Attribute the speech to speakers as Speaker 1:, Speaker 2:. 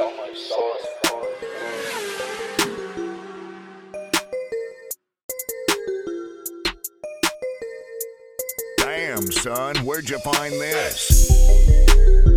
Speaker 1: So much sauce.
Speaker 2: Damn, son, where'd you find this?